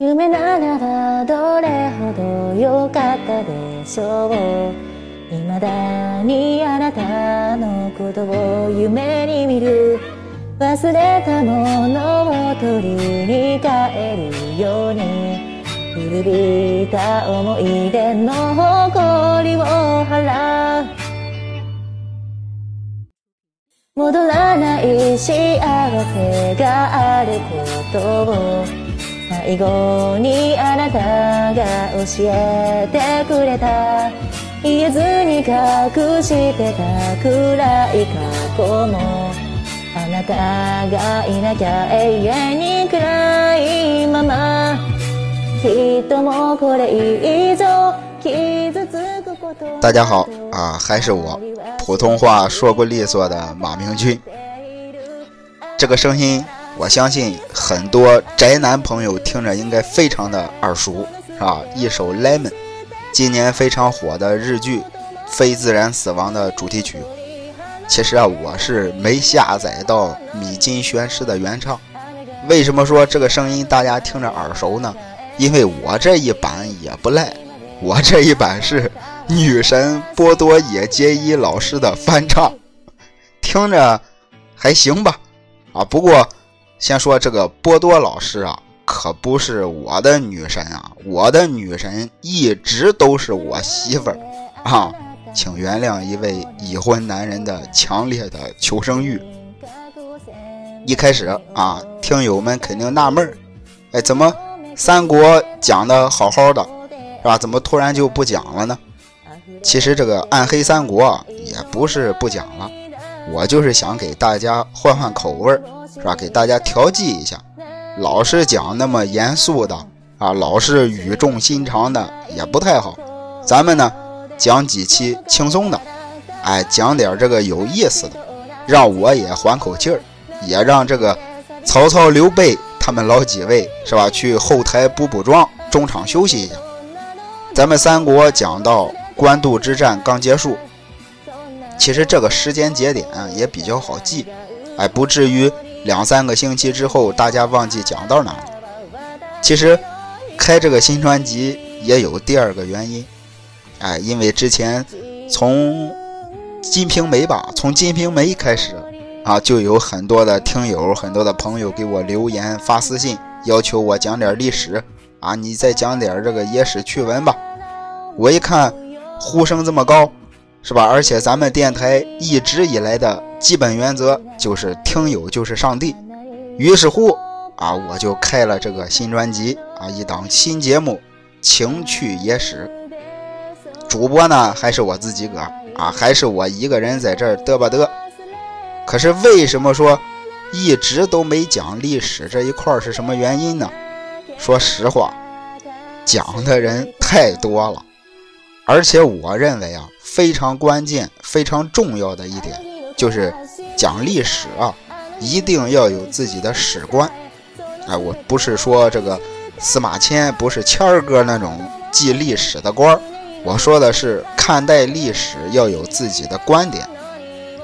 夢ならばどれほど良かったでしょう。未だにあなたのことを夢に見る忘れたものを取りに帰るように。古びた思い出の誇りを払う。戻らない幸せがあることを。最後にあなたが教えてくれた言えずに隠してた暗い過去もあなたがいなきゃ永遠に暗いままきっともうこれ以上傷つくこと大家好啊，还是我普通话说不利索的马明君。这个声音，我相信很多宅男朋友听着应该非常的耳熟，是吧？一首《Lemon》，今年非常火的日剧《非自然死亡》的主题曲。其实啊，我是没下载到米津玄师的原唱。为什么说这个声音大家听着耳熟呢？因为我这一版也不赖，我这一版是女神波多野结衣老师的翻唱，听着还行吧。啊，不过先说这个波多老师啊，可不是我的女神啊，我的女神一直都是我媳妇儿啊，请原谅一位已婚男人的强烈的求生欲。一开始啊，听友们肯定纳闷儿，哎，怎么三国讲的好好的，是吧？怎么突然就不讲了呢？其实这个暗黑三国也不是不讲了。我就是想给大家换换口味儿，是吧？给大家调剂一下，老是讲那么严肃的啊，老是语重心长的也不太好。咱们呢，讲几期轻松的，哎，讲点这个有意思的，让我也缓口气儿，也让这个曹操、刘备他们老几位是吧，去后台补补妆，中场休息一下。咱们三国讲到官渡之战刚结束。其实这个时间节点也比较好记，哎，不至于两三个星期之后大家忘记讲到哪了。其实开这个新专辑也有第二个原因，哎，因为之前从《金瓶梅》吧，从《金瓶梅》开始啊，就有很多的听友、很多的朋友给我留言发私信，要求我讲点历史啊，你再讲点这个野史趣闻吧。我一看呼声这么高。是吧？而且咱们电台一直以来的基本原则就是听友就是上帝。于是乎啊，我就开了这个新专辑啊，一档新节目《情趣野史》。主播呢还是我自己个啊，还是我一个人在这儿嘚吧嘚。可是为什么说一直都没讲历史这一块是什么原因呢？说实话，讲的人太多了，而且我认为啊。非常关键、非常重要的一点，就是讲历史啊，一定要有自己的史观。哎，我不是说这个司马迁不是谦儿哥那种记历史的官儿，我说的是看待历史要有自己的观点。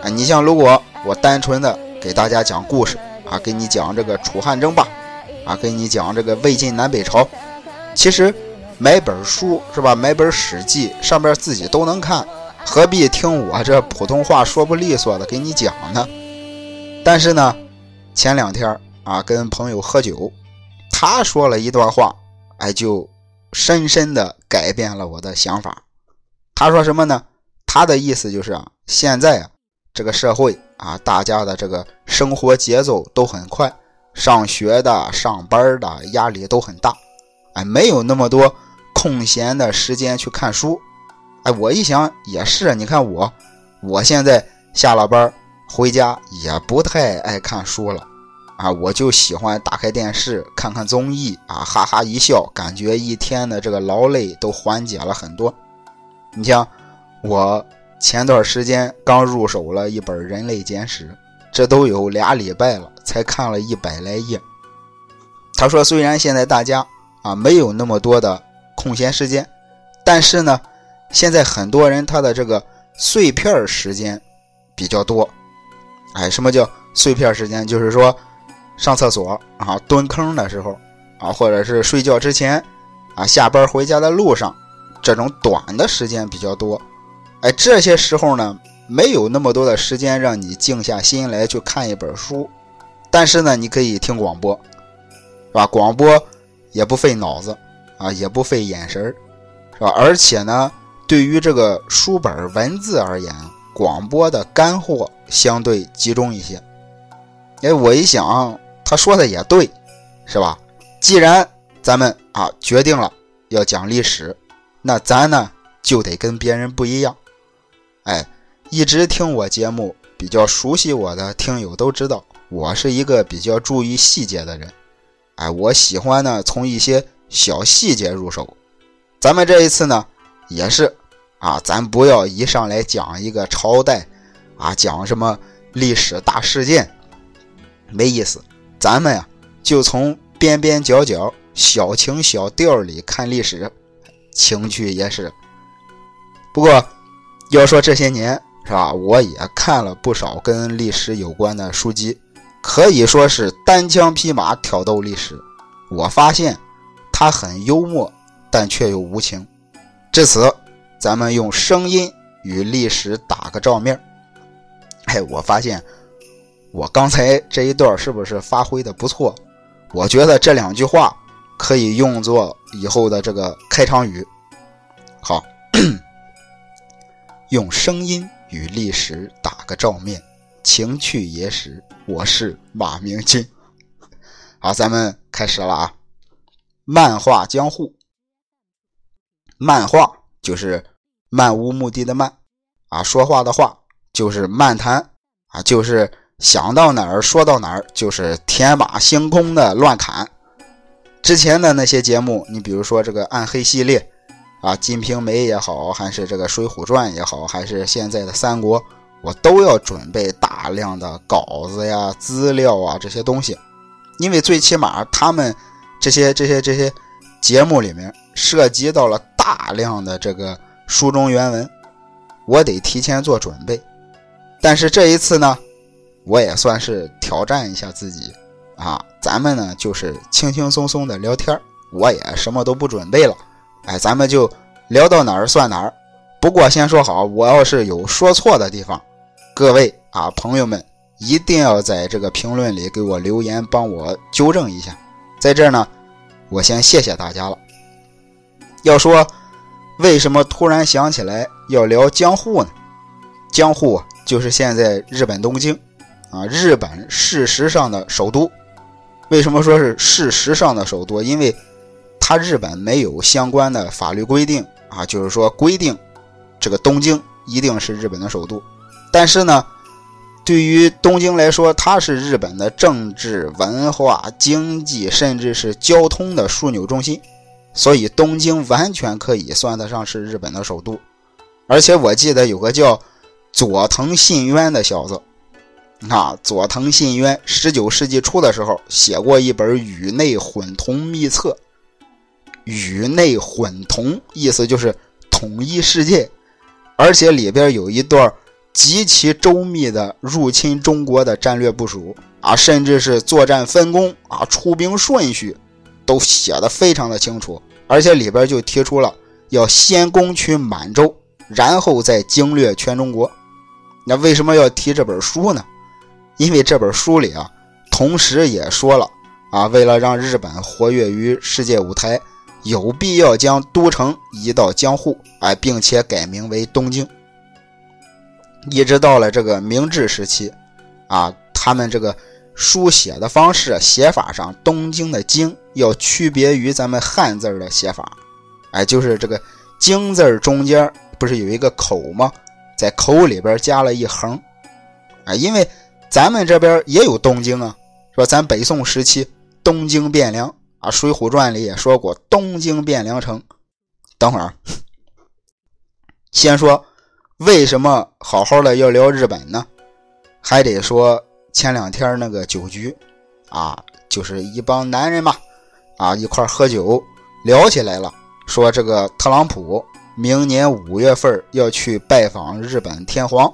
啊，你像如果我单纯的给大家讲故事啊，给你讲这个楚汉争霸啊，给你讲这个魏晋南北朝，其实买本书是吧？买本《史记》，上边自己都能看。何必听我这普通话说不利索的给你讲呢？但是呢，前两天啊，跟朋友喝酒，他说了一段话，哎，就深深的改变了我的想法。他说什么呢？他的意思就是啊，现在啊，这个社会啊，大家的这个生活节奏都很快，上学的、上班的压力都很大，哎，没有那么多空闲的时间去看书。哎，我一想也是，你看我，我现在下了班回家也不太爱看书了，啊，我就喜欢打开电视看看综艺啊，哈哈一笑，感觉一天的这个劳累都缓解了很多。你像我前段时间刚入手了一本《人类简史》，这都有俩礼拜了，才看了一百来页。他说，虽然现在大家啊没有那么多的空闲时间，但是呢。现在很多人他的这个碎片时间比较多，哎，什么叫碎片时间？就是说上厕所啊蹲坑的时候，啊，或者是睡觉之前啊，下班回家的路上，这种短的时间比较多。哎，这些时候呢，没有那么多的时间让你静下心来去看一本书，但是呢，你可以听广播，是吧？广播也不费脑子啊，也不费眼神是吧？而且呢，对于这个书本文字而言，广播的干货相对集中一些。哎，我一想，他说的也对，是吧？既然咱们啊决定了要讲历史，那咱呢就得跟别人不一样。哎，一直听我节目、比较熟悉我的听友都知道，我是一个比较注意细节的人。哎，我喜欢呢从一些小细节入手。咱们这一次呢也是啊，咱不要一上来讲一个朝代啊，讲什么历史大事件。没意思，咱们呀就从边边角角、小情小调里看历史，情趣也是。不过要说这些年是吧，我也看了不少跟历史有关的书籍，可以说是单枪匹马挑逗历史。我发现他很幽默，但却又无情。至此，咱们用声音与历史打个照面。哎，我发现。我刚才这一段是不是发挥的不错？我觉得这两句话可以用作以后的这个开场语。好，用声音与历史打个照面，情趣野史。我是马明君。好，咱们开始了啊！漫画江户，漫画就是漫无目的的漫啊，说话的话就是漫谈啊，就是。想到哪儿说到哪儿，就是天马行空的乱侃。之前的那些节目，你比如说这个暗黑系列，啊，《金瓶梅》也好，还是这个《水浒传》也好，还是现在的三国，我都要准备大量的稿子呀、资料啊这些东西，因为最起码他们这些这些这些节目里面涉及到了大量的这个书中原文，我得提前做准备。但是这一次呢？我也算是挑战一下自己啊！咱们呢就是轻轻松松的聊天我也什么都不准备了，哎，咱们就聊到哪儿算哪儿。不过先说好，我要是有说错的地方，各位啊朋友们一定要在这个评论里给我留言，帮我纠正一下。在这儿呢，我先谢谢大家了。要说为什么突然想起来要聊江户呢？江户就是现在日本东京。啊，日本事实上的首都，为什么说是事实上的首都？因为它日本没有相关的法律规定啊，就是说规定这个东京一定是日本的首都。但是呢，对于东京来说，它是日本的政治、文化、经济，甚至是交通的枢纽中心，所以东京完全可以算得上是日本的首都。而且我记得有个叫佐藤信渊的小子。啊，佐藤信渊十九世纪初的时候写过一本《宇内混同秘册》，宇内混同意思就是统一世界，而且里边有一段极其周密的入侵中国的战略部署啊，甚至是作战分工啊、出兵顺序都写的非常的清楚，而且里边就提出了要先攻取满洲，然后再经略全中国。那为什么要提这本书呢？因为这本书里啊，同时也说了啊，为了让日本活跃于世界舞台，有必要将都城移到江户，哎，并且改名为东京。一直到了这个明治时期，啊，他们这个书写的方式、写法上，东京的“京”要区别于咱们汉字的写法，哎，就是这个“京”字中间不是有一个口吗？在口里边加了一横，啊，因为。咱们这边也有东京啊，说咱北宋时期东京汴梁啊，《水浒传》里也说过东京汴梁城。等会儿，先说为什么好好的要聊日本呢？还得说前两天那个酒局啊，就是一帮男人嘛，啊一块喝酒聊起来了，说这个特朗普明年五月份要去拜访日本天皇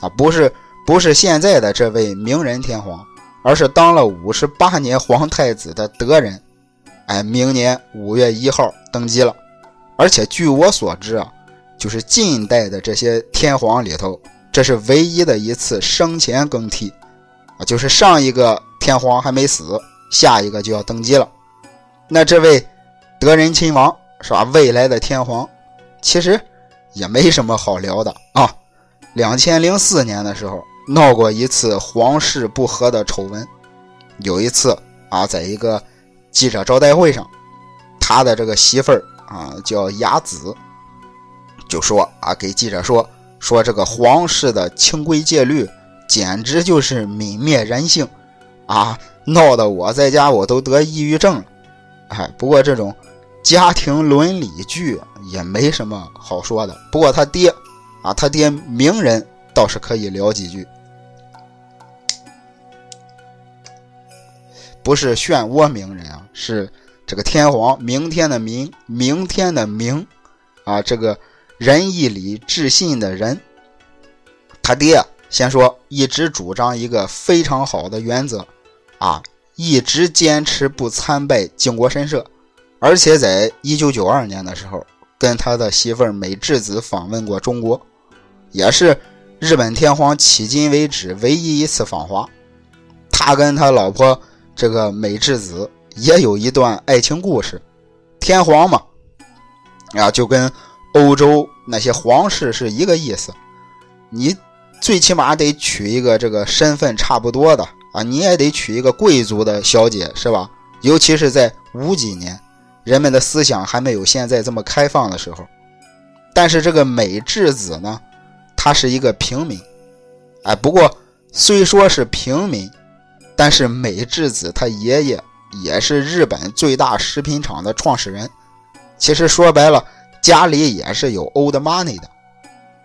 啊，不是。不是现在的这位明仁天皇，而是当了五十八年皇太子的德仁，哎，明年五月一号登基了。而且据我所知啊，就是近代的这些天皇里头，这是唯一的一次生前更替啊，就是上一个天皇还没死，下一个就要登基了。那这位德仁亲王是吧？未来的天皇，其实也没什么好聊的啊。两千零四年的时候闹过一次皇室不和的丑闻，有一次啊，在一个记者招待会上，他的这个媳妇儿。啊，叫雅子，就说啊，给记者说说这个皇室的清规戒律简直就是泯灭人性啊，闹得我在家我都得抑郁症了。哎，不过这种家庭伦理剧也没什么好说的。不过他爹啊，他爹名人倒是可以聊几句，不是漩涡鸣人啊，是。这个天皇，明天的明，明天的明，啊，这个仁义礼智信的仁，他爹先说，一直主张一个非常好的原则，啊，一直坚持不参拜靖国神社，而且在一九九二年的时候，跟他的媳妇美智子访问过中国，也是日本天皇迄今为止唯一一次访华，他跟他老婆这个美智子。也有一段爱情故事，天皇嘛，啊，就跟欧洲那些皇室是一个意思。你最起码得娶一个这个身份差不多的啊，你也得娶一个贵族的小姐，是吧？尤其是在五几年，人们的思想还没有现在这么开放的时候。但是这个美智子呢，她是一个平民，哎，不过虽说是平民，但是美智子她爷爷。也是日本最大食品厂的创始人，其实说白了，家里也是有 old money 的。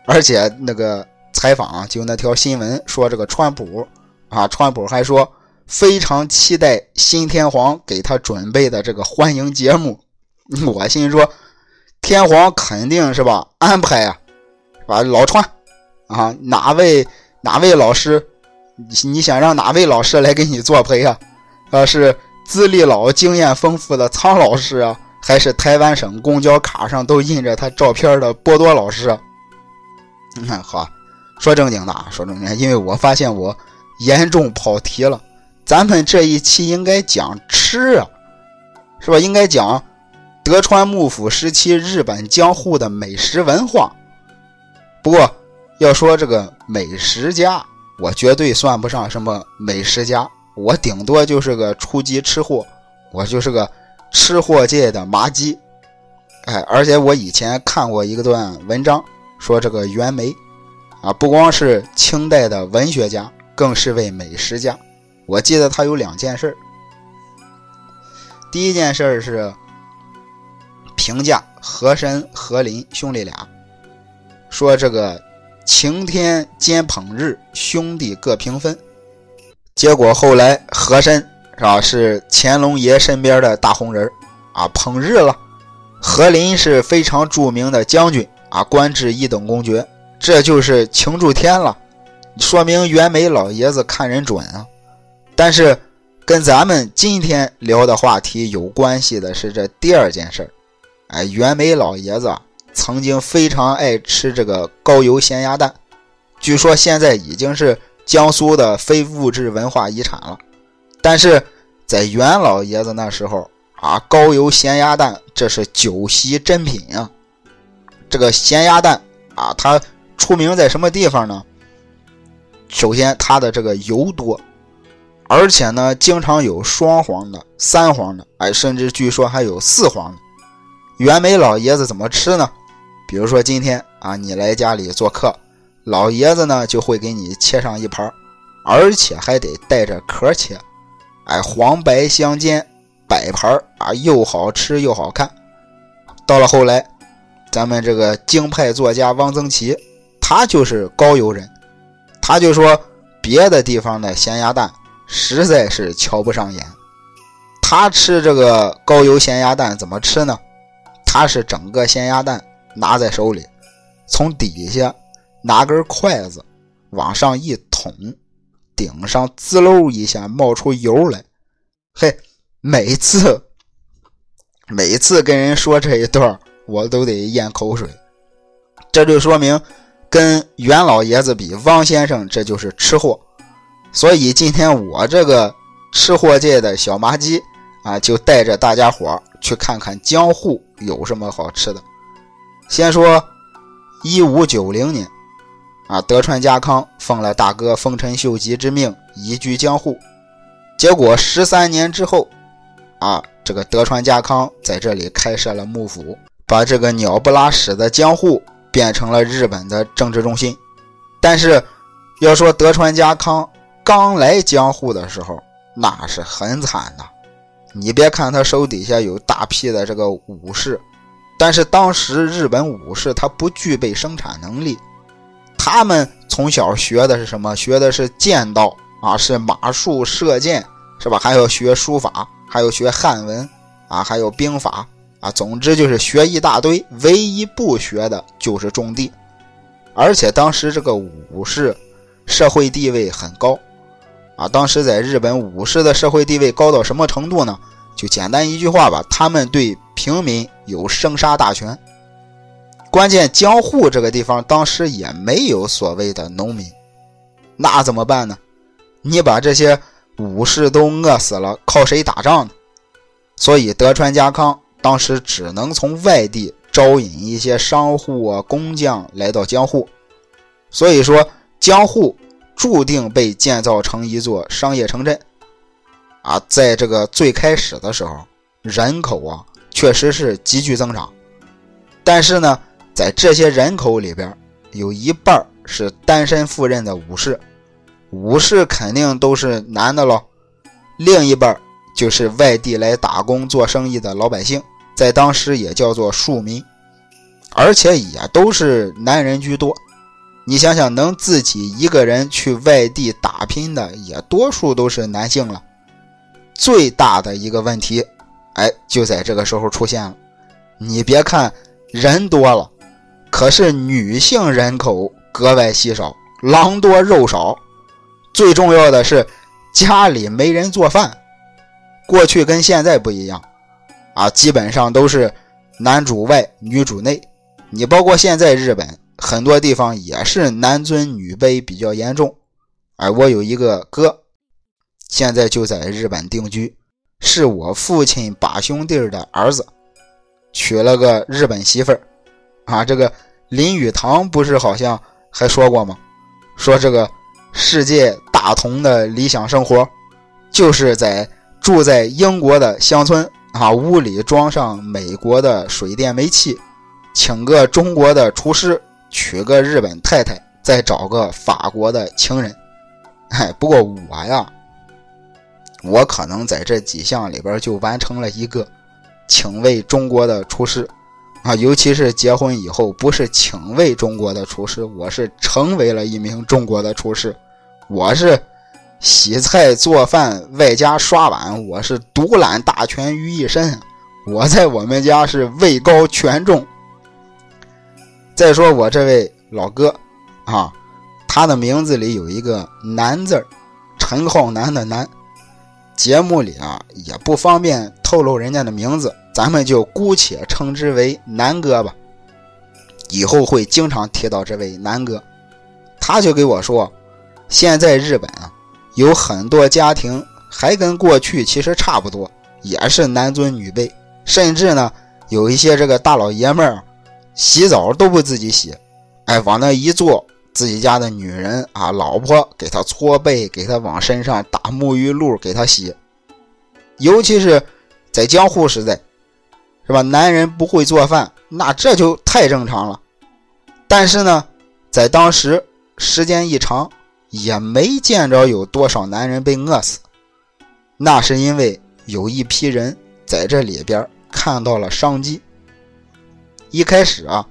而且那个采访就那条新闻说，这个川普啊，川普还说非常期待新天皇给他准备的这个欢迎节目。我心说，天皇肯定是吧安排啊，把老川啊哪位哪位老师，你想让哪位老师来给你作陪啊？啊是。资历老、经验丰富的苍老师啊，还是台湾省公交卡上都印着他照片的波多老师？你看，好，说正经的啊，说正经，因为我发现我严重跑题了。咱们这一期应该讲吃啊，是吧？应该讲德川幕府时期日本江户的美食文化。不过要说这个美食家，我绝对算不上什么美食家。我顶多就是个初级吃货，我就是个吃货界的麻鸡，哎，而且我以前看过一个段文章，说这个袁枚啊，不光是清代的文学家，更是位美食家。我记得他有两件事第一件事是评价和珅、和林兄弟俩，说这个晴天兼捧日，兄弟各平分。结果后来和珅是吧？是乾隆爷身边的大红人啊，捧日了。何林是非常著名的将军啊，官至一等公爵，这就是擎住天了，说明袁枚老爷子看人准啊。但是跟咱们今天聊的话题有关系的是这第二件事哎，袁枚老爷子曾经非常爱吃这个高邮咸鸭蛋，据说现在已经是。江苏的非物质文化遗产了，但是在袁老爷子那时候啊，高邮咸鸭蛋这是酒席珍品啊。这个咸鸭蛋啊，它出名在什么地方呢？首先，它的这个油多，而且呢，经常有双黄的、三黄的，哎，甚至据说还有四黄的。袁枚老爷子怎么吃呢？比如说今天啊，你来家里做客。老爷子呢就会给你切上一盘，而且还得带着壳切，哎，黄白相间，摆盘啊，又好吃又好看。到了后来，咱们这个京派作家汪曾祺，他就是高邮人，他就说别的地方的咸鸭蛋实在是瞧不上眼，他吃这个高邮咸鸭蛋怎么吃呢？他是整个咸鸭蛋拿在手里，从底下。拿根筷子往上一捅，顶上滋溜一下冒出油来，嘿，每次每次跟人说这一段，我都得咽口水。这就说明，跟袁老爷子比，汪先生这就是吃货。所以今天我这个吃货界的小麻鸡啊，就带着大家伙去看看江户有什么好吃的。先说一五九零年，啊，德川家康奉了大哥丰臣秀吉之命，移居江户。结果十三年之后，啊，这个德川家康在这里开设了幕府，把这个鸟不拉屎的江户变成了日本的政治中心。但是，要说德川家康刚来江户的时候，那是很惨的。你别看他手底下有大批的这个武士，但是当时日本武士他不具备生产能力，他们从小学的是什么？学的是剑道。啊，是马术、射箭，是吧？还要学书法，还要学汉文，啊，还有兵法，啊，总之就是学一大堆。唯一不学的就是种地，而且当时这个武士社会地位很高，啊，当时在日本武士的社会地位高到什么程度呢？就简单一句话吧，他们对平民有生杀大权。关键江户这个地方当时也没有所谓的农民，那怎么办呢？你把这些武士都饿死了，靠谁打仗呢？所以德川家康当时只能从外地招引一些商户啊、工匠来到江户。所以说，江户注定被建造成一座商业城镇。啊，在这个最开始的时候，人口啊确实是急剧增长。但是呢，在这些人口里边，有一半是单身赴任的武士。武士肯定都是男的喽，另一半就是外地来打工做生意的老百姓，在当时也叫做庶民，而且也都是男人居多。你想想，能自己一个人去外地打拼的，也多数都是男性了。最大的一个问题，哎，就在这个时候出现了。你别看人多了，可是女性人口格外稀少，狼多肉少。最重要的是，家里没人做饭。过去跟现在不一样，啊，基本上都是男主外女主内。你包括现在日本很多地方也是男尊女卑比较严重。哎，我有一个哥，现在就在日本定居，是我父亲把兄弟的儿子，娶了个日本媳妇儿。啊，这个林语堂不是好像还说过吗？说这个。世界大同的理想生活，就是在住在英国的乡村啊，屋里装上美国的水电煤气，请个中国的厨师，娶个日本太太，再找个法国的情人。哎，不过我呀，我可能在这几项里边就完成了一个，请位中国的厨师。啊，尤其是结婚以后，不是请位中国的厨师，我是成为了一名中国的厨师。我是洗菜做饭，外加刷碗，我是独揽大权于一身。我在我们家是位高权重。再说我这位老哥啊，他的名字里有一个“南”字陈浩南的“南”。节目里啊，也不方便透露人家的名字。咱们就姑且称之为南哥吧，以后会经常提到这位南哥。他就给我说，现在日本啊，有很多家庭还跟过去其实差不多，也是男尊女卑，甚至呢，有一些这个大老爷们儿洗澡都不自己洗，哎，往那一坐，自己家的女人啊，老婆给他搓背，给他往身上打沐浴露，给他洗。尤其是在江户时代。是吧？男人不会做饭，那这就太正常了。但是呢，在当时时间一长，也没见着有多少男人被饿死。那是因为有一批人在这里边看到了商机。一开始啊，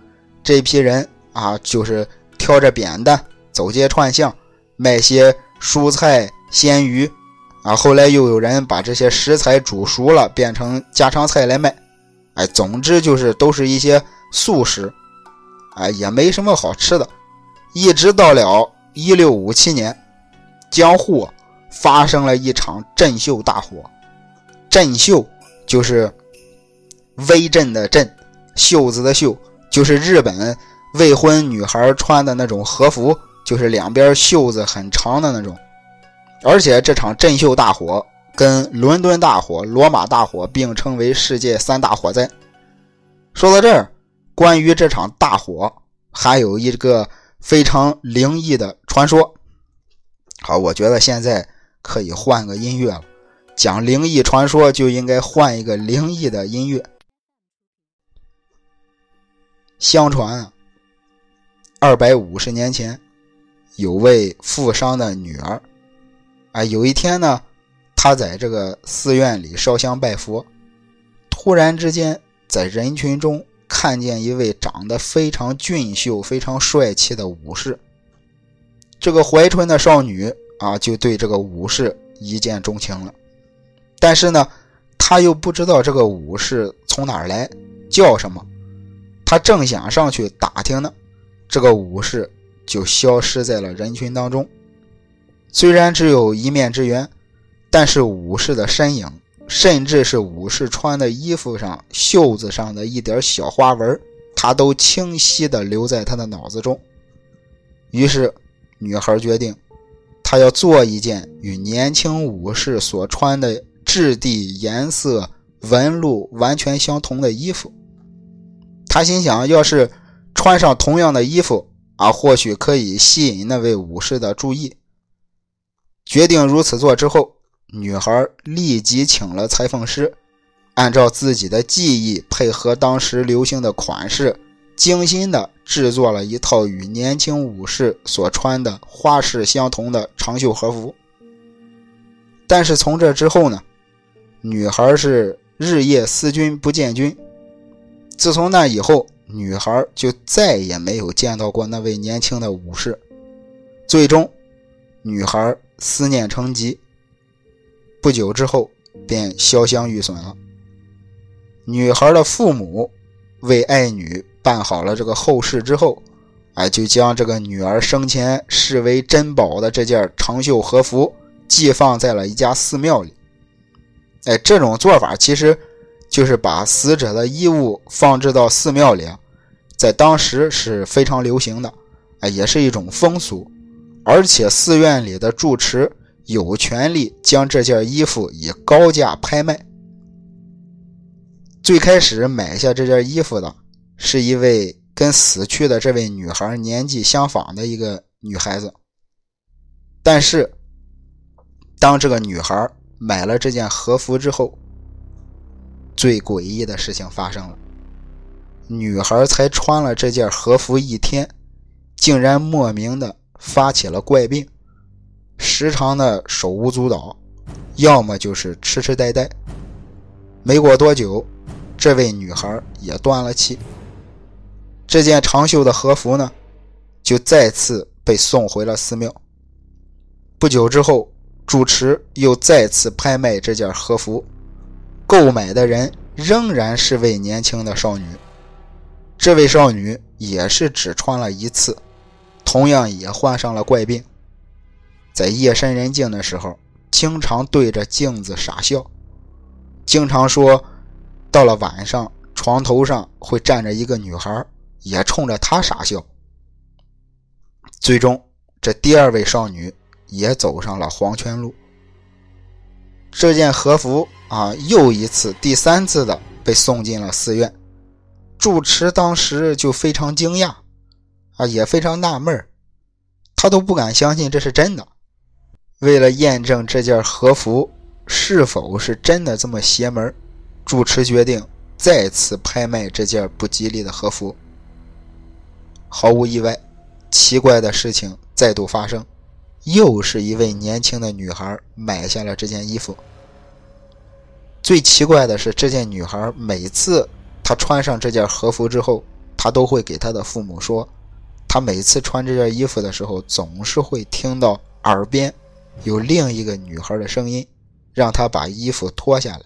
这批人啊，就是挑着扁担走街串巷，卖些蔬菜鲜鱼啊。后来又有人把这些食材煮熟了，变成家常菜来卖。哎，总之就是都是一些素食，哎，也没什么好吃的。一直到了一六五七年，江户发生了一场镇秀大火。镇秀就是威震的震，袖子的袖，就是日本未婚女孩穿的那种和服，就是两边袖子很长的那种。而且这场镇秀大火跟伦敦大火、罗马大火并称为世界三大火灾。说到这儿，关于这场大火，还有一个非常灵异的传说。好，我觉得现在可以换个音乐了。讲灵异传说就应该换一个灵异的音乐。相传啊，二百五十年前，有位富商的女儿，啊，有一天呢，他在这个寺院里烧香拜佛，突然之间在人群中看见一位长得非常俊秀、非常帅气的武士。这个怀春的少女啊，就对这个武士一见钟情了。但是呢，他又不知道这个武士从哪儿来，叫什么。他正想上去打听呢，这个武士就消失在了人群当中。虽然只有一面之缘，但是武士的身影，甚至是武士穿的衣服上袖子上的一点小花纹，他都清晰地留在他的脑子中。于是。女孩决定，她要做一件与年轻武士所穿的质地、颜色、纹路完全相同的衣服。她心想，要是穿上同样的衣服啊，或许可以吸引那位武士的注意。决定如此做之后，女孩立即请了裁缝师，按照自己的技艺，配合当时流行的款式。精心的制作了一套与年轻武士所穿的花式相同的长袖和服，但是从这之后呢，女孩是日夜思君不见君。自从那以后，女孩就再也没有见到过那位年轻的武士。最终，女孩思念成疾，不久之后便消香玉损了。女孩的父母为爱女。办好了这个后事之后，哎，就将这个女儿生前视为珍宝的这件长袖和服寄放在了一家寺庙里。哎，这种做法其实就是把死者的衣物放置到寺庙里，在当时是非常流行的，哎，也是一种风俗。而且寺院里的住持有权利将这件衣服以高价拍卖。最开始买下这件衣服的。是一位跟死去的这位女孩年纪相仿的一个女孩子，但是当这个女孩买了这件和服之后，最诡异的事情发生了。女孩才穿了这件和服一天，竟然莫名的发起了怪病，时常的手舞足蹈，要么就是痴痴呆呆。没过多久，这位女孩也断了气。这件长袖的和服呢，就再次被送回了寺庙。不久之后，主持又再次拍卖这件和服，购买的人仍然是位年轻的少女。这位少女也是只穿了一次，同样也患上了怪病。在夜深人静的时候，经常对着镜子傻笑，经常说，到了晚上，床头上会站着一个女孩。也冲着他傻笑。最终，这第二位少女也走上了黄泉路。这件和服啊，又一次、第三次的被送进了寺院。住持当时就非常惊讶，啊，也非常纳闷他都不敢相信这是真的。为了验证这件和服是否是真的这么邪门，主持决定再次拍卖这件不吉利的和服。毫无意外，奇怪的事情再度发生，又是一位年轻的女孩买下了这件衣服。最奇怪的是，这件女孩每次她穿上这件和服之后，她都会给她的父母说，她每次穿这件衣服的时候，总是会听到耳边有另一个女孩的声音，让她把衣服脱下来。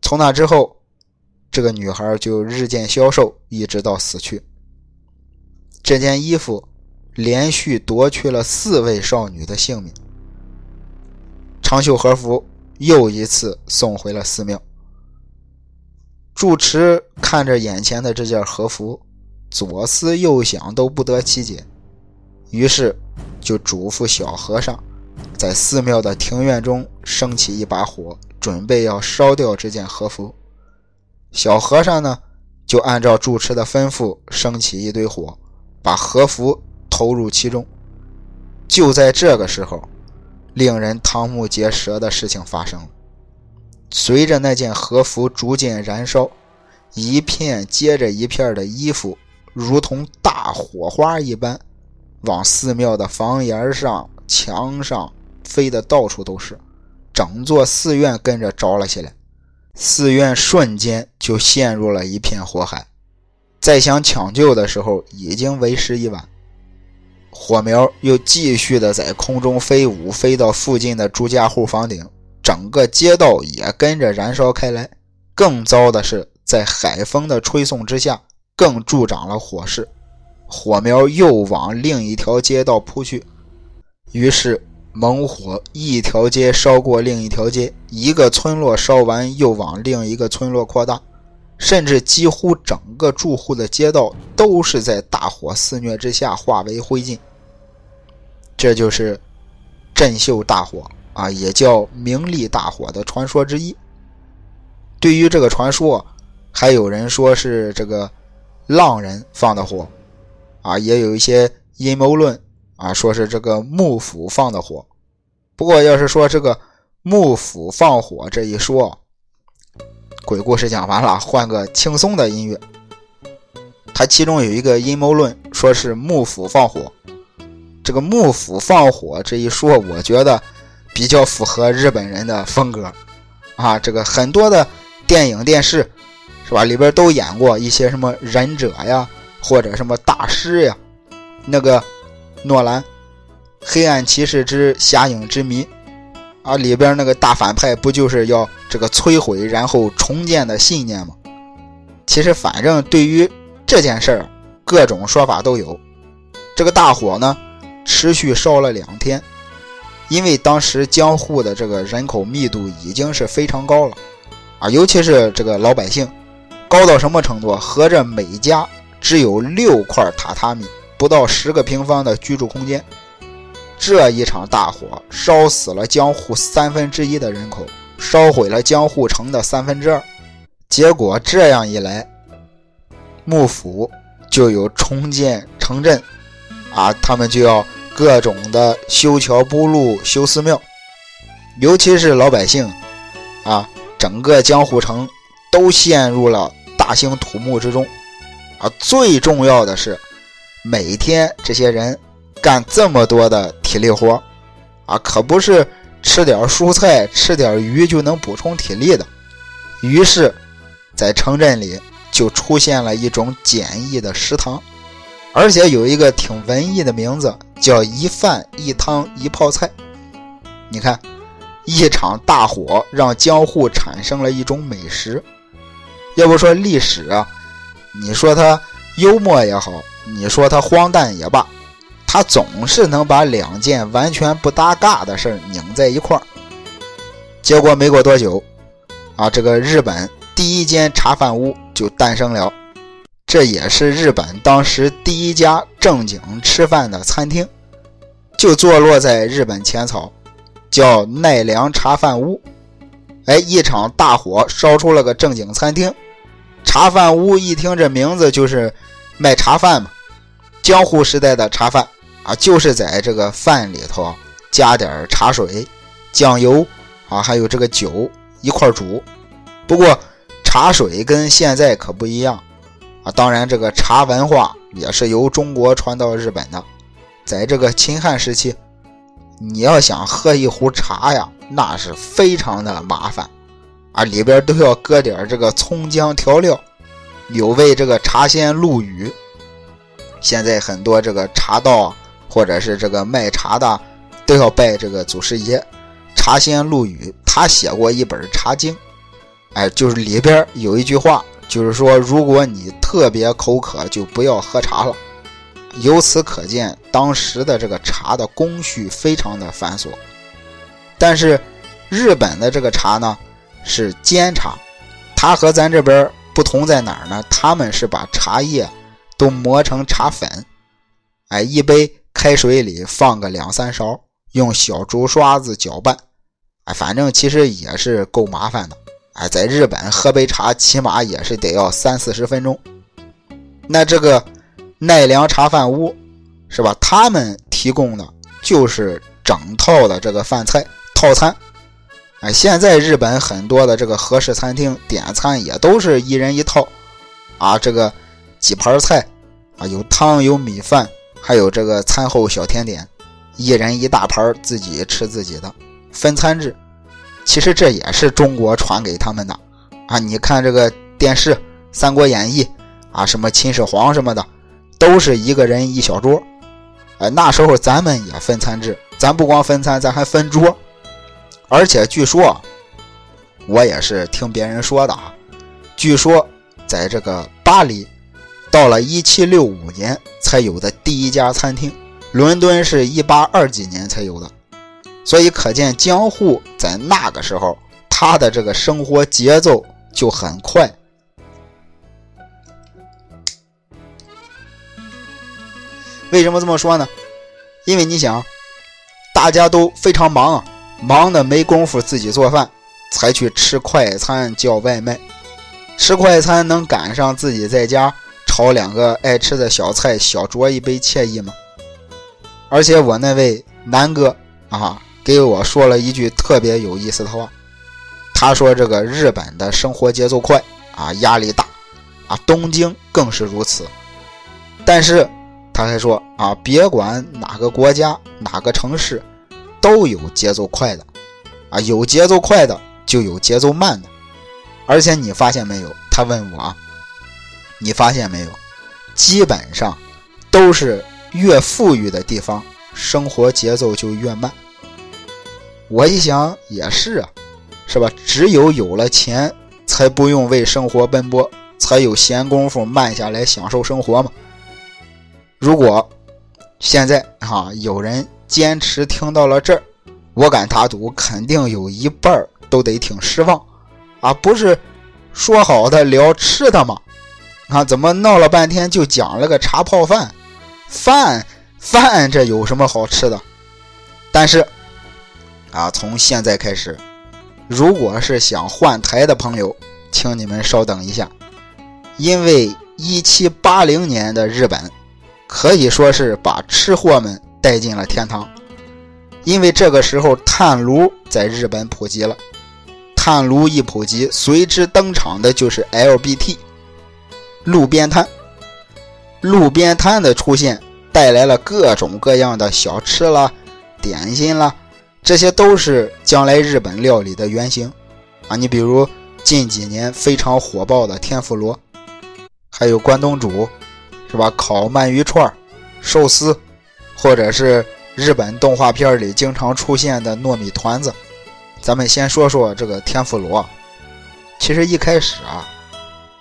从那之后，这个女孩就日渐消瘦，一直到死去。这件衣服连续夺去了四位少女的性命。长袖和服又一次送回了寺庙。住持看着眼前的这件和服，左思右想都不得其解，于是就嘱咐小和尚，在寺庙的庭院中升起一把火，准备要烧掉这件和服。小和尚呢，就按照住持的吩咐，升起一堆火，把和服投入其中。就在这个时候，令人瞠目结舌的事情发生了。随着那件和服逐渐燃烧，一片接着一片的衣服，如同大火花一般，往寺庙的房檐上、墙上飞的到处都是，整座寺院跟着着了起来。寺院瞬间就陷入了一片火海，再想抢救的时候，已经为时已晚。火苗又继续的在空中飞舞，飞到附近的朱家户房顶。整个街道也跟着燃烧开来。更糟的是，在海风的吹送之下，更助长了火势，火苗又往另一条街道扑去。于是，猛火一条街烧过另一条街，一个村落烧完又往另一个村落扩大，甚至几乎整个住户的街道都是在大火肆虐之下化为灰烬。这就是镇秀大火。啊，也叫名利大火的传说之一。对于这个传说，还有人说是这个浪人放的火，啊，也有一些阴谋论啊，说是这个幕府放的火。不过，要是说这个幕府放火这一说，鬼故事讲完了，换个轻松的音乐。它其中有一个阴谋论，说是幕府放火。这个幕府放火这一说，我觉得。比较符合日本人的风格，啊，这个很多的电影电视，是吧？里边都演过一些什么忍者呀，或者什么大师呀。那个诺兰《黑暗骑士之侠影之谜》啊，里边那个大反派不就是要这个摧毁然后重建的信念吗？其实，反正对于这件事儿，各种说法都有。这个大火呢，持续烧了两天。因为当时江户的这个人口密度已经是非常高了，啊，尤其是这个老百姓，高到什么程度？合着每家只有六块榻榻米，不到十个平方的居住空间。这一场大火烧死了江户三分之一的人口，烧毁了江户城的三分之二。结果这样一来，幕府就有重建城镇，啊，他们就要。各种的修桥补路、修寺庙，尤其是老百姓，啊，整个江户城都陷入了大兴土木之中。啊，最重要的是，每天这些人干这么多的体力活，啊，可不是吃点蔬菜、吃点鱼就能补充体力的。于是，在城镇里就出现了一种简易的食堂。而且有一个挺文艺的名字，叫一饭一汤一泡菜。你看，一场大火让江户产生了一种美食。要不说历史啊，你说它幽默也好，你说他荒诞也罢，他总是能把两件完全不搭嘎的事儿拧在一块儿。结果没过多久，啊，这个日本第一间茶饭屋就诞生了。这也是日本当时第一家正经吃饭的餐厅，就坐落在日本浅草，叫奈良茶饭屋。哎，一场大火烧出了个正经餐厅。茶饭屋一听这名字就是卖茶饭嘛，江户时代的茶饭啊，就是在这个饭里头加点茶水、酱油啊，还有这个酒一块煮。不过茶水跟现在可不一样。啊，当然，这个茶文化也是由中国传到日本的。在这个秦汉时期，你要想喝一壶茶呀，那是非常的麻烦啊，里边都要搁点这个葱姜调料，有为这个茶仙陆羽。现在很多这个茶道或者是这个卖茶的，都要拜这个祖师爷茶仙陆羽，他写过一本《茶经》，哎，就是里边有一句话。就是说，如果你特别口渴，就不要喝茶了。由此可见，当时的这个茶的工序非常的繁琐。但是，日本的这个茶呢是煎茶，它和咱这边不同在哪儿呢？他们是把茶叶都磨成茶粉，哎，一杯开水里放个两三勺，用小竹刷子搅拌，哎，反正其实也是够麻烦的。哎，在日本喝杯茶起码也是得要三四十分钟。那这个奈良茶饭屋是吧？他们提供的就是整套的这个饭菜套餐。哎，现在日本很多的这个和式餐厅点餐也都是一人一套，啊，这个几盘菜，啊，有汤有米饭，还有这个餐后小甜点，一人一大盘，自己吃自己的分餐制。其实这也是中国传给他们的，啊，你看这个电视《三国演义》，啊，什么秦始皇什么的，都是一个人一小桌。哎，那时候咱们也分餐制，咱不光分餐，咱还分桌。而且据说，我也是听别人说的啊。据说，在这个巴黎，到了一七六五年才有的第一家餐厅，伦敦是一八二几年才有的。所以可见江户在那个时候，他的这个生活节奏就很快。为什么这么说呢？因为你想，大家都非常忙啊。忙的没工夫自己做饭，才去吃快餐叫外卖。吃快餐能赶上自己在家炒两个爱吃的小菜，小酌一杯惬意吗？而且我那位南哥啊，给我说了一句特别有意思的话。他说：“这个日本的生活节奏快啊，压力大啊，东京更是如此。但是他还说啊，别管哪个国家哪个城市。”都有节奏快的，啊，有节奏快的就有节奏慢的，而且你发现没有？他问我啊，你发现没有？基本上都是越富裕的地方，生活节奏就越慢。我一想也是啊，是吧？只有有了钱，才不用为生活奔波，才有闲工夫慢下来享受生活嘛。如果现在哈有人。坚持听到了这儿，我敢打赌，肯定有一半都得挺失望，啊，不是说好的聊吃的吗？啊，怎么闹了半天就讲了个茶泡饭？饭饭这有什么好吃的？但是啊，从现在开始，如果是想换台的朋友，请你们稍等一下，因为一七八零年的日本可以说是把吃货们。带进了天堂，因为这个时候炭炉在日本普及了。炭炉一普及，随之登场的就是 LBT，路边摊。路边摊的出现，带来了各种各样的小吃啦、点心啦，这些都是将来日本料理的原型啊。你比如近几年非常火爆的天妇罗，还有关东煮，是吧？烤鳗鱼串、寿司。或者是日本动画片里经常出现的糯米团子，咱们先说说这个天妇罗。其实一开始啊，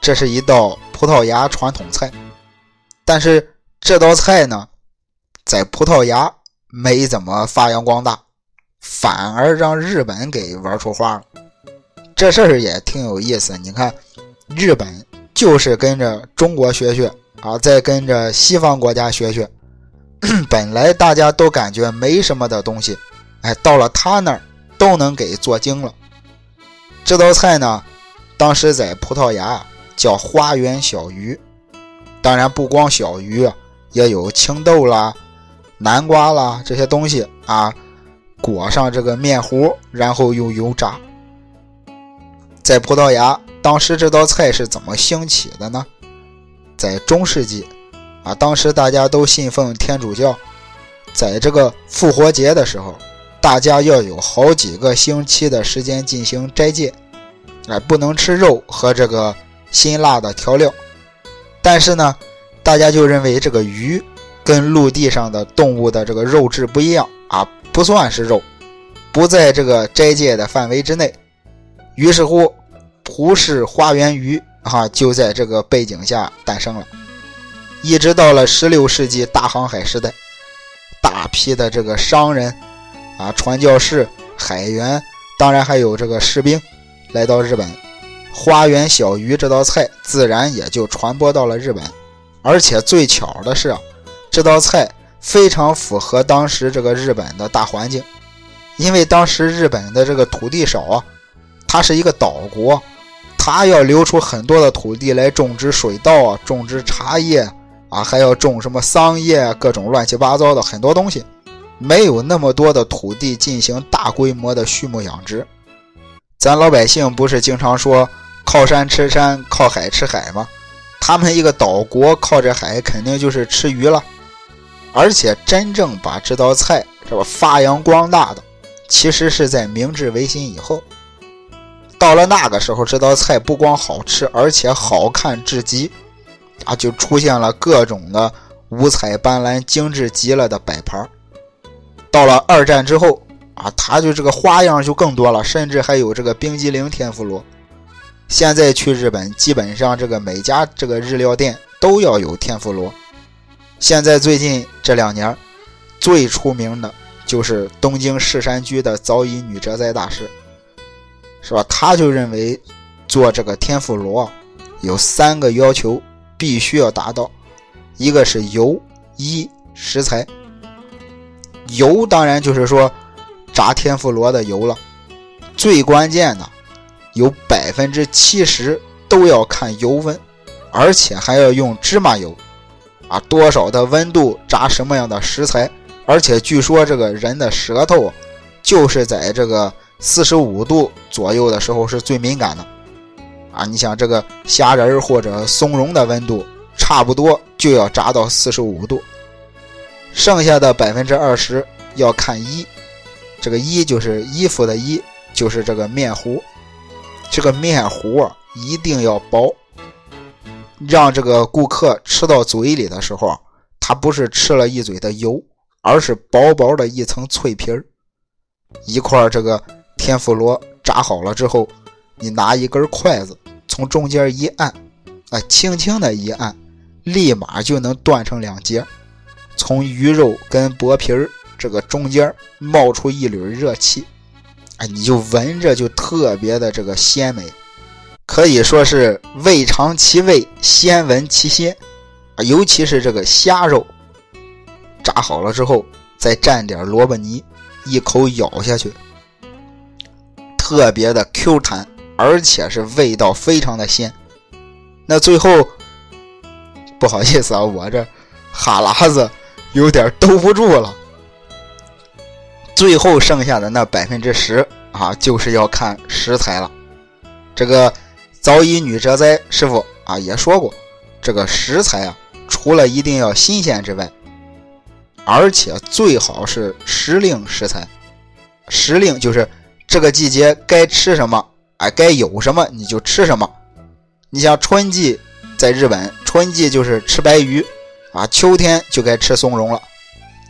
这是一道葡萄牙传统菜，但是这道菜呢，在葡萄牙没怎么发扬光大，反而让日本给玩出花了。这事儿也挺有意思。你看，日本就是跟着中国学学啊，再跟着西方国家学学。本来大家都感觉没什么的东西，哎，到了他那儿都能给做精了。这道菜呢，当时在葡萄牙叫花园小鱼，当然不光小鱼，也有青豆啦、南瓜啦这些东西啊，裹上这个面糊，然后用油炸。在葡萄牙，当时这道菜是怎么兴起的呢？在中世纪。啊，当时大家都信奉天主教，在这个复活节的时候，大家要有好几个星期的时间进行斋戒，哎，不能吃肉和这个辛辣的调料。但是呢，大家就认为这个鱼跟陆地上的动物的这个肉质不一样啊，不算是肉，不在这个斋戒的范围之内。于是乎，葡式花园鱼啊，就在这个背景下诞生了。一直到了十六世纪大航海时代，大批的这个商人啊、传教士、海员，当然还有这个士兵，来到日本，花园小鱼这道菜自然也就传播到了日本。而且最巧的是啊，这道菜非常符合当时这个日本的大环境，因为当时日本的这个土地少啊，它是一个岛国，它要留出很多的土地来种植水稻啊，种植茶叶啊，还要种什么桑叶，各种乱七八糟的很多东西，没有那么多的土地进行大规模的畜牧养殖。咱老百姓不是经常说靠山吃山，靠海吃海吗？他们一个岛国靠着海，肯定就是吃鱼了。而且真正把这道菜是吧发扬光大的，其实是在明治维新以后。到了那个时候，这道菜不光好吃，而且好看至极啊，就出现了各种的五彩斑斓、精致极了的摆盘。到了二战之后啊，它就这个花样就更多了，甚至还有这个冰激凌天妇罗。现在去日本，基本上这个每家这个日料店都要有天妇罗。现在最近这两年，最出名的就是东京市山居的早乙女哲哉大师，是吧？他就认为做这个天妇罗有三个要求必须要达到，一个是油、一食材。油当然就是说炸天妇罗的油了，最关键的。有百分之七十都要看油温，而且还要用芝麻油，啊，多少的温度炸什么样的食材，而且据说这个人的舌头就是在这个四十五度左右的时候是最敏感的，啊，你想这个虾仁或者松茸的温度差不多就要炸到四十五度，剩下的百分之二十要看衣，这个衣就是衣服的衣，就是这个面糊。这个面糊啊，一定要薄，让这个顾客吃到嘴里的时候，他不是吃了一嘴的油，而是薄薄的一层脆皮儿。一块这个天妇罗炸好了之后，你拿一根筷子从中间一按，啊，轻轻的一按，立马就能断成两截，从鱼肉跟薄皮儿这个中间冒出一缕热气。啊，你就闻着就特别的这个鲜美，可以说是味尝其味，鲜闻其鲜啊！尤其是这个虾肉炸好了之后，再蘸点萝卜泥，一口咬下去，特别的 Q 弹，而且是味道非常的鲜。那最后，不好意思啊，我这哈喇子有点兜不住了。最后剩下的那百分之十啊，就是要看食材了。这个早乙女哲哉师傅啊也说过，这个食材啊，除了一定要新鲜之外，而且最好是时令食材。时令就是这个季节该吃什么，哎，该有什么你就吃什么。你像春季在日本，春季就是吃白鱼啊，秋天就该吃松茸了。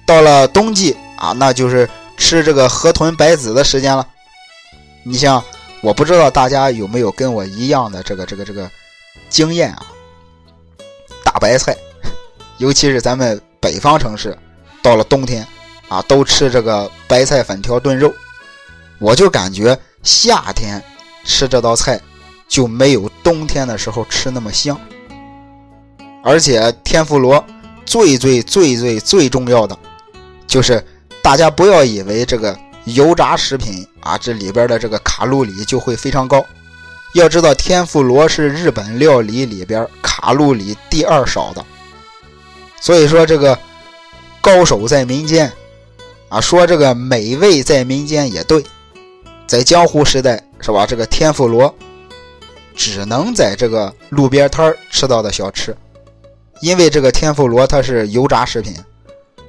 到了冬季啊，那就是。吃这个河豚白子的时间了，你像我不知道大家有没有跟我一样的这个这个这个经验啊？大白菜，尤其是咱们北方城市，到了冬天啊，都吃这个白菜粉条炖肉，我就感觉夏天吃这道菜就没有冬天的时候吃那么香。而且天妇罗最最最最最重要的就是。大家不要以为这个油炸食品啊，这里边的这个卡路里就会非常高。要知道，天妇罗是日本料理里边卡路里第二少的。所以说，这个高手在民间啊，说这个美味在民间也对。在江湖时代，是吧？这个天妇罗只能在这个路边摊吃到的小吃，因为这个天妇罗它是油炸食品，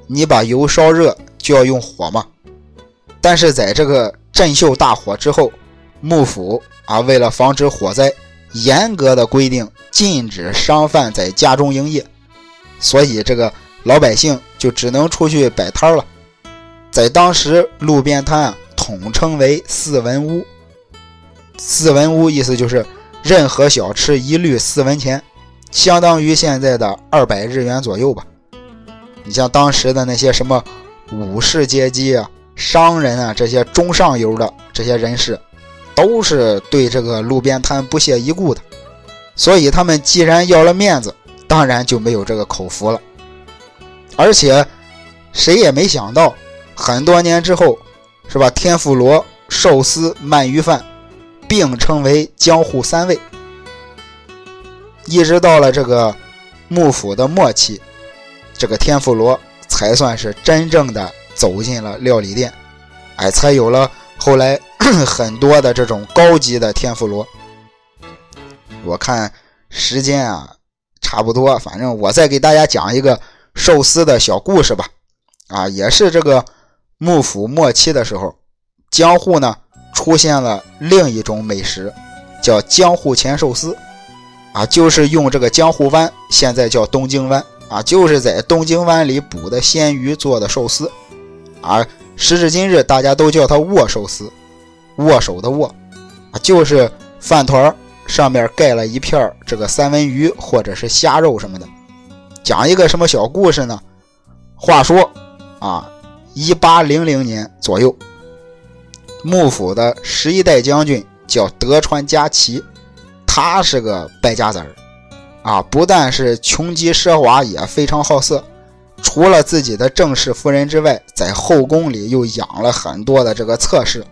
你把油烧热。就要用火嘛，但是在这个镇秀大火之后，幕府啊为了防止火灾，严格的规定禁止商贩在家中营业，所以这个老百姓就只能出去摆摊了。在当时，路边摊啊统称为四文屋。四文屋意思就是任何小吃一律四文钱，相当于现在的二百日元左右吧。你像当时的那些什么。武士阶级啊，商人啊，这些中上游的这些人士，都是对这个路边摊不屑一顾的，所以他们既然要了面子，当然就没有这个口福了。而且，谁也没想到，很多年之后，是吧？天妇罗、寿司、鳗鱼饭并称为江户三味。一直到了这个幕府的末期，这个天妇罗才算是真正的走进了料理店，哎，才有了后来 很多的这种高级的天妇罗。我看时间啊，差不多，反正我再给大家讲一个。寿司的小故事吧，啊，也是这个幕府末期的时候，江户呢出现了另一种美食，叫江户前寿司，啊，就是用这个江户湾，现在叫东京湾，啊，就是在东京湾里捕的鲜鱼做的寿司，啊，时至今日大家都叫它握寿司，握手的握，啊，就是饭团上面盖了一片这个三文鱼或者是虾肉什么的。讲一个什么小故事呢？话说，啊，一八零零年左右，幕府的十一代将军叫德川家齐，他是个败家子儿，啊，不但是穷极奢华，也非常好色。除了自己的正室夫人之外，在后宫里又养了很多的这个侧室，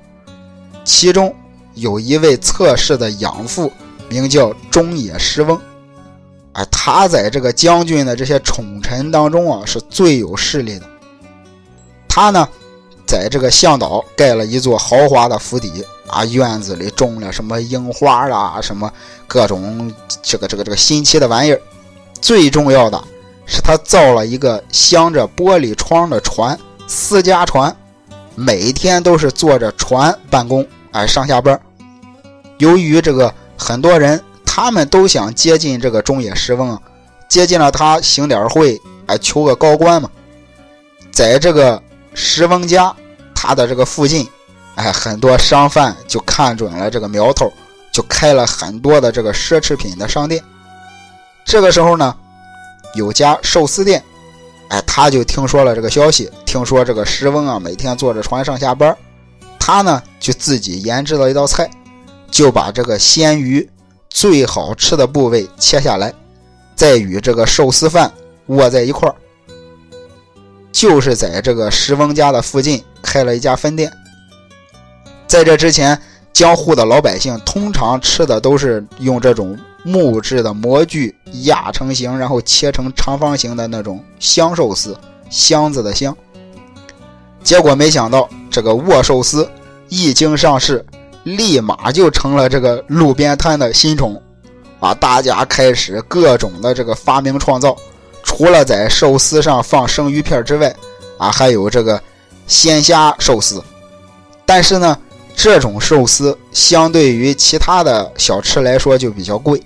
其中有一位侧室的养父，名叫中野石翁。哎，他在这个将军的这些宠臣当中啊，是最有势力的。他呢，在这个向导盖了一座豪华的府邸啊，院子里种了什么樱花啦，什么各种这个这个这个新奇的玩意儿。最重要的是，他造了一个镶着玻璃窗的船——私家船，每天都是坐着船办公，哎，上下班。由于这个很多人。他们都想接近这个中野石翁，接近了他行点会，哎，求个高官嘛。在这个石翁家，他的这个附近，哎，很多商贩就看准了这个苗头，就开了很多的这个奢侈品的商店。这个时候呢，有家寿司店，哎，他就听说了这个消息，听说这个石翁啊，每天坐着船上下班，他呢就自己研制了一道菜，就把这个鲜鱼。最好吃的部位切下来，再与这个寿司饭握在一块儿，就是在这个石翁家的附近开了一家分店。在这之前，江户的老百姓通常吃的都是用这种木质的模具压成型，然后切成长方形的那种香寿司，箱子的箱。结果没想到，这个握寿司一经上市。立马就成了这个路边摊的新宠，啊！大家开始各种的这个发明创造，除了在寿司上放生鱼片之外，啊，还有这个鲜虾寿司。但是呢，这种寿司相对于其他的小吃来说就比较贵。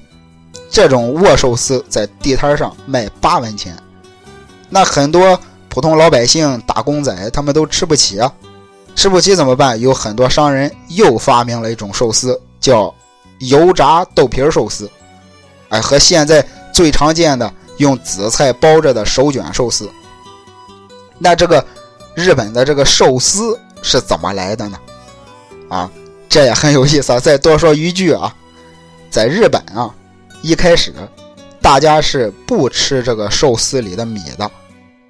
这种握寿司在地摊上卖八文钱，那很多普通老百姓、打工仔他们都吃不起啊。吃不起怎么办？有很多商人又发明了一种寿司，叫油炸豆皮寿司。哎，和现在最常见的用紫菜包着的手卷寿司。那这个日本的这个寿司是怎么来的呢？啊，这也很有意思啊！再多说一句啊，在日本啊，一开始大家是不吃这个寿司里的米的，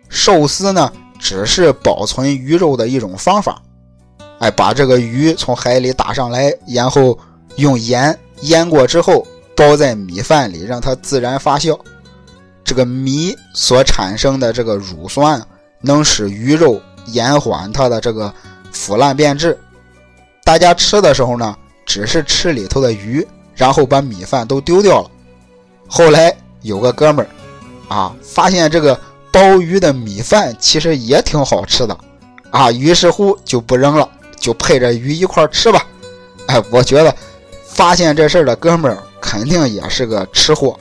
寿司呢只是保存鱼肉的一种方法。哎，把这个鱼从海里打上来，然后用盐腌过之后，包在米饭里，让它自然发酵。这个米所产生的这个乳酸，能使鱼肉延缓它的这个腐烂变质。大家吃的时候呢，只是吃里头的鱼，然后把米饭都丢掉了。后来有个哥们儿啊，发现这个包鱼的米饭其实也挺好吃的啊，于是乎就不扔了。就配着鱼一块吃吧，哎，我觉得发现这事儿的哥们儿肯定也是个吃货。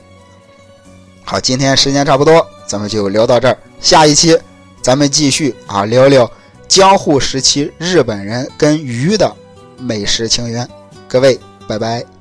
好，今天时间差不多，咱们就聊到这儿。下一期咱们继续啊，聊聊江户时期日本人跟鱼的美食情缘。各位，拜拜。